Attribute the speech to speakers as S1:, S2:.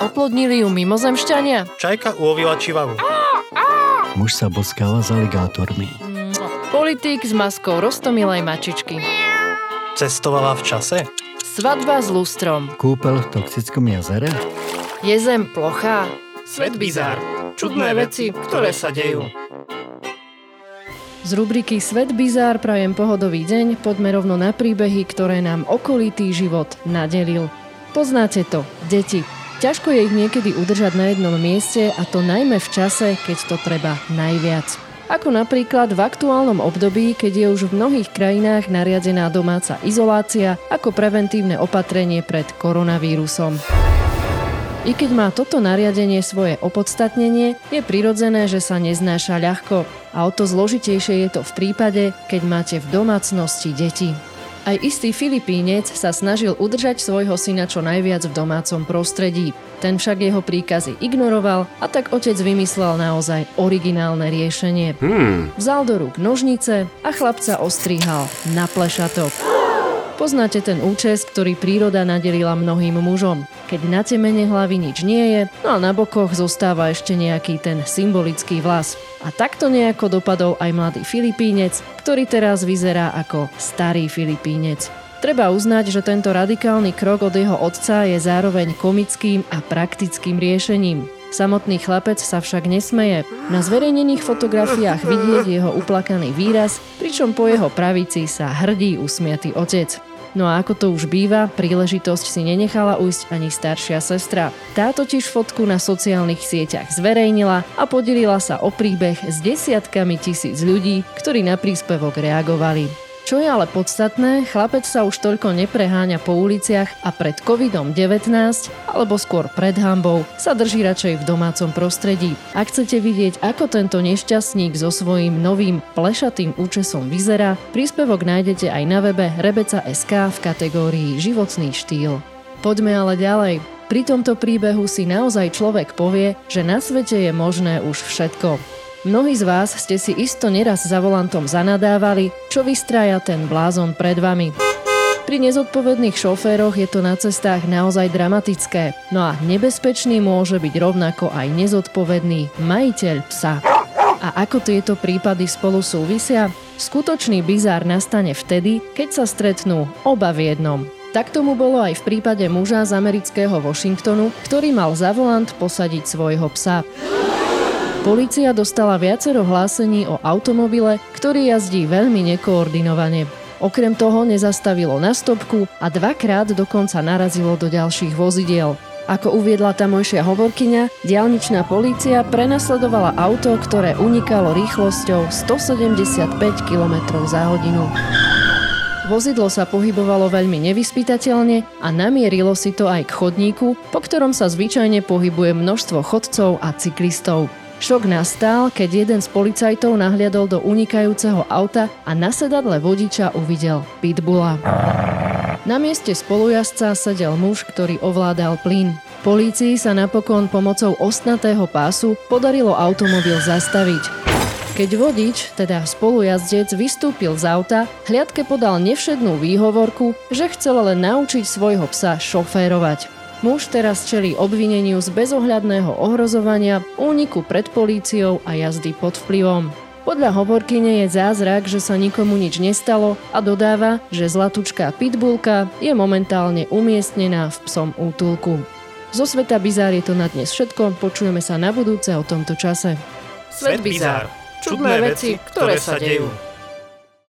S1: Oplodnili ju mimozemšťania?
S2: Čajka ulovila čivavu.
S3: Muž sa boskáva s aligátormi.
S1: Politík s maskou rostomilej mačičky.
S2: Cestovala v čase?
S1: Svadba s lustrom.
S3: Kúpel v toxickom jazere?
S1: Je zem plochá?
S2: Svet bizár. Čudné veci, ktoré sa dejú.
S1: Z rubriky Svet bizár prajem pohodový deň, poďme rovno na príbehy, ktoré nám okolitý život nadelil. Poznáte to, deti. Ťažko je ich niekedy udržať na jednom mieste a to najmä v čase, keď to treba najviac. Ako napríklad v aktuálnom období, keď je už v mnohých krajinách nariadená domáca izolácia ako preventívne opatrenie pred koronavírusom. I keď má toto nariadenie svoje opodstatnenie, je prirodzené, že sa neznáša ľahko. A o to zložitejšie je to v prípade, keď máte v domácnosti deti. Aj istý Filipínec sa snažil udržať svojho syna čo najviac v domácom prostredí. Ten však jeho príkazy ignoroval a tak otec vymyslel naozaj originálne riešenie. Hmm. Vzal do rúk nožnice a chlapca ostrihal na plešatok. Poznáte ten účes, ktorý príroda nadelila mnohým mužom. Keď na temene hlavy nič nie je, no a na bokoch zostáva ešte nejaký ten symbolický vlas. A takto nejako dopadol aj mladý Filipínec, ktorý teraz vyzerá ako starý Filipínec. Treba uznať, že tento radikálny krok od jeho otca je zároveň komickým a praktickým riešením. Samotný chlapec sa však nesmeje. Na zverejnených fotografiách vidieť jeho uplakaný výraz, pričom po jeho pravici sa hrdí usmiatý otec. No a ako to už býva, príležitosť si nenechala ujsť ani staršia sestra. Tá totiž fotku na sociálnych sieťach zverejnila a podelila sa o príbeh s desiatkami tisíc ľudí, ktorí na príspevok reagovali. Čo je ale podstatné, chlapec sa už toľko nepreháňa po uliciach a pred COVID-19, alebo skôr pred hambou, sa drží radšej v domácom prostredí. Ak chcete vidieť, ako tento nešťastník so svojím novým plešatým účesom vyzerá, príspevok nájdete aj na webe Rebeca.sk v kategórii Životný štýl. Poďme ale ďalej. Pri tomto príbehu si naozaj človek povie, že na svete je možné už všetko. Mnohí z vás ste si isto neraz za volantom zanadávali, čo vystrája ten blázon pred vami. Pri nezodpovedných šoféroch je to na cestách naozaj dramatické, no a nebezpečný môže byť rovnako aj nezodpovedný majiteľ psa. A ako tieto prípady spolu súvisia? Skutočný bizár nastane vtedy, keď sa stretnú oba v jednom. Tak tomu bolo aj v prípade muža z amerického Washingtonu, ktorý mal za volant posadiť svojho psa. Polícia dostala viacero hlásení o automobile, ktorý jazdí veľmi nekoordinovane. Okrem toho nezastavilo na stopku a dvakrát dokonca narazilo do ďalších vozidiel. Ako uviedla tamojšia hovorkyňa, dialničná polícia prenasledovala auto, ktoré unikalo rýchlosťou 175 km za hodinu. Vozidlo sa pohybovalo veľmi nevyspytateľne a namierilo si to aj k chodníku, po ktorom sa zvyčajne pohybuje množstvo chodcov a cyklistov. Šok nastal, keď jeden z policajtov nahliadol do unikajúceho auta a na sedadle vodiča uvidel pitbulla. Na mieste spolujazca sedel muž, ktorý ovládal plyn. Polícii sa napokon pomocou ostnatého pásu podarilo automobil zastaviť. Keď vodič, teda spolujazdec, vystúpil z auta, hliadke podal nevšednú výhovorku, že chcel len naučiť svojho psa šoférovať. Muž teraz čelí obvineniu z bezohľadného ohrozovania, úniku pred políciou a jazdy pod vplyvom. Podľa hovorkyne je zázrak, že sa nikomu nič nestalo a dodáva, že zlatučká pitbullka je momentálne umiestnená v psom útulku. Zo sveta Bizár je to na dnes všetko, počujeme sa na budúce o tomto čase.
S2: Svet Bizár. Čudné veci, ktoré sa dejú.